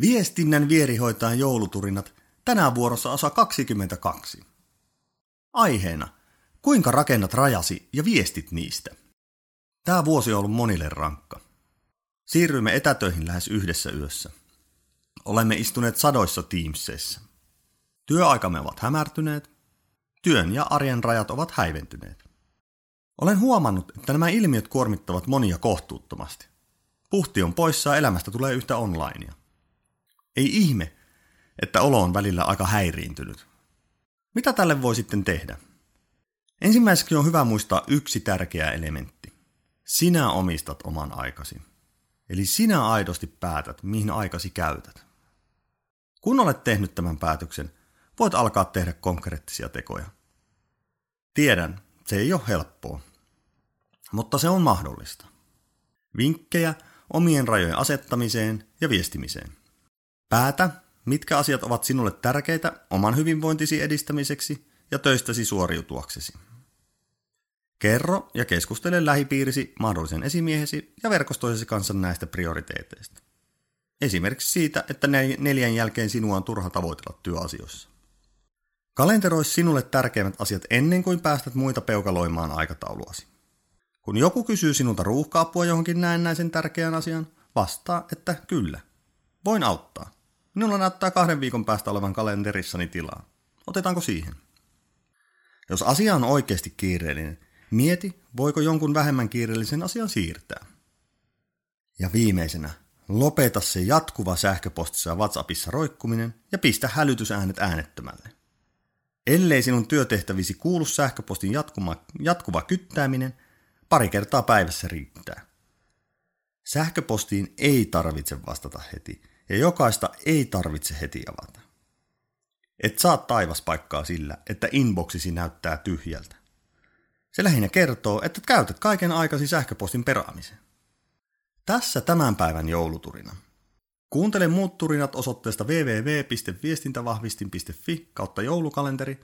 Viestinnän vierihoitajan jouluturinat, tänään vuorossa osa 22. Aiheena, kuinka rakennat rajasi ja viestit niistä. Tämä vuosi on ollut monille rankka. Siirryimme etätöihin lähes yhdessä yössä. Olemme istuneet sadoissa Teamseissa. Työaikamme ovat hämärtyneet, työn ja arjen rajat ovat häiventyneet. Olen huomannut, että nämä ilmiöt kuormittavat monia kohtuuttomasti. Puhti on poissa ja elämästä tulee yhtä onlinea. Ei ihme, että olo on välillä aika häiriintynyt. Mitä tälle voi sitten tehdä? Ensimmäiseksi on hyvä muistaa yksi tärkeä elementti. Sinä omistat oman aikasi. Eli sinä aidosti päätät, mihin aikasi käytät. Kun olet tehnyt tämän päätöksen, voit alkaa tehdä konkreettisia tekoja. Tiedän, se ei ole helppoa, mutta se on mahdollista. Vinkkejä omien rajojen asettamiseen ja viestimiseen – Päätä, mitkä asiat ovat sinulle tärkeitä oman hyvinvointisi edistämiseksi ja töistäsi suoriutuaksesi. Kerro ja keskustele lähipiirisi, mahdollisen esimiehesi ja verkostoisesi kanssa näistä prioriteeteista. Esimerkiksi siitä, että neljän jälkeen sinua on turha tavoitella työasioissa. Kalenteroi sinulle tärkeimmät asiat ennen kuin päästät muita peukaloimaan aikatauluasi. Kun joku kysyy sinulta ruuhkaapua johonkin näennäisen tärkeän asian, vastaa, että kyllä. Voin auttaa. Minulla näyttää kahden viikon päästä olevan kalenterissani tilaa. Otetaanko siihen? Jos asia on oikeasti kiireellinen, mieti, voiko jonkun vähemmän kiireellisen asian siirtää. Ja viimeisenä, lopeta se jatkuva sähköpostissa ja WhatsAppissa roikkuminen ja pistä hälytysäänet äänettömälle. Ellei sinun työtehtävisi kuulu sähköpostin jatkuma, jatkuva kyttääminen, pari kertaa päivässä riittää. Sähköpostiin ei tarvitse vastata heti – ja jokaista ei tarvitse heti avata. Et saa taivaspaikkaa sillä, että inboxisi näyttää tyhjältä. Se lähinnä kertoo, että käytät kaiken aikasi sähköpostin peraamiseen. Tässä tämän päivän jouluturina. Kuuntele muut turinat osoitteesta www.viestintävahvistin.fi kautta joulukalenteri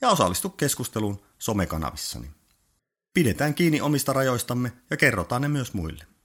ja osallistu keskusteluun somekanavissani. Pidetään kiinni omista rajoistamme ja kerrotaan ne myös muille.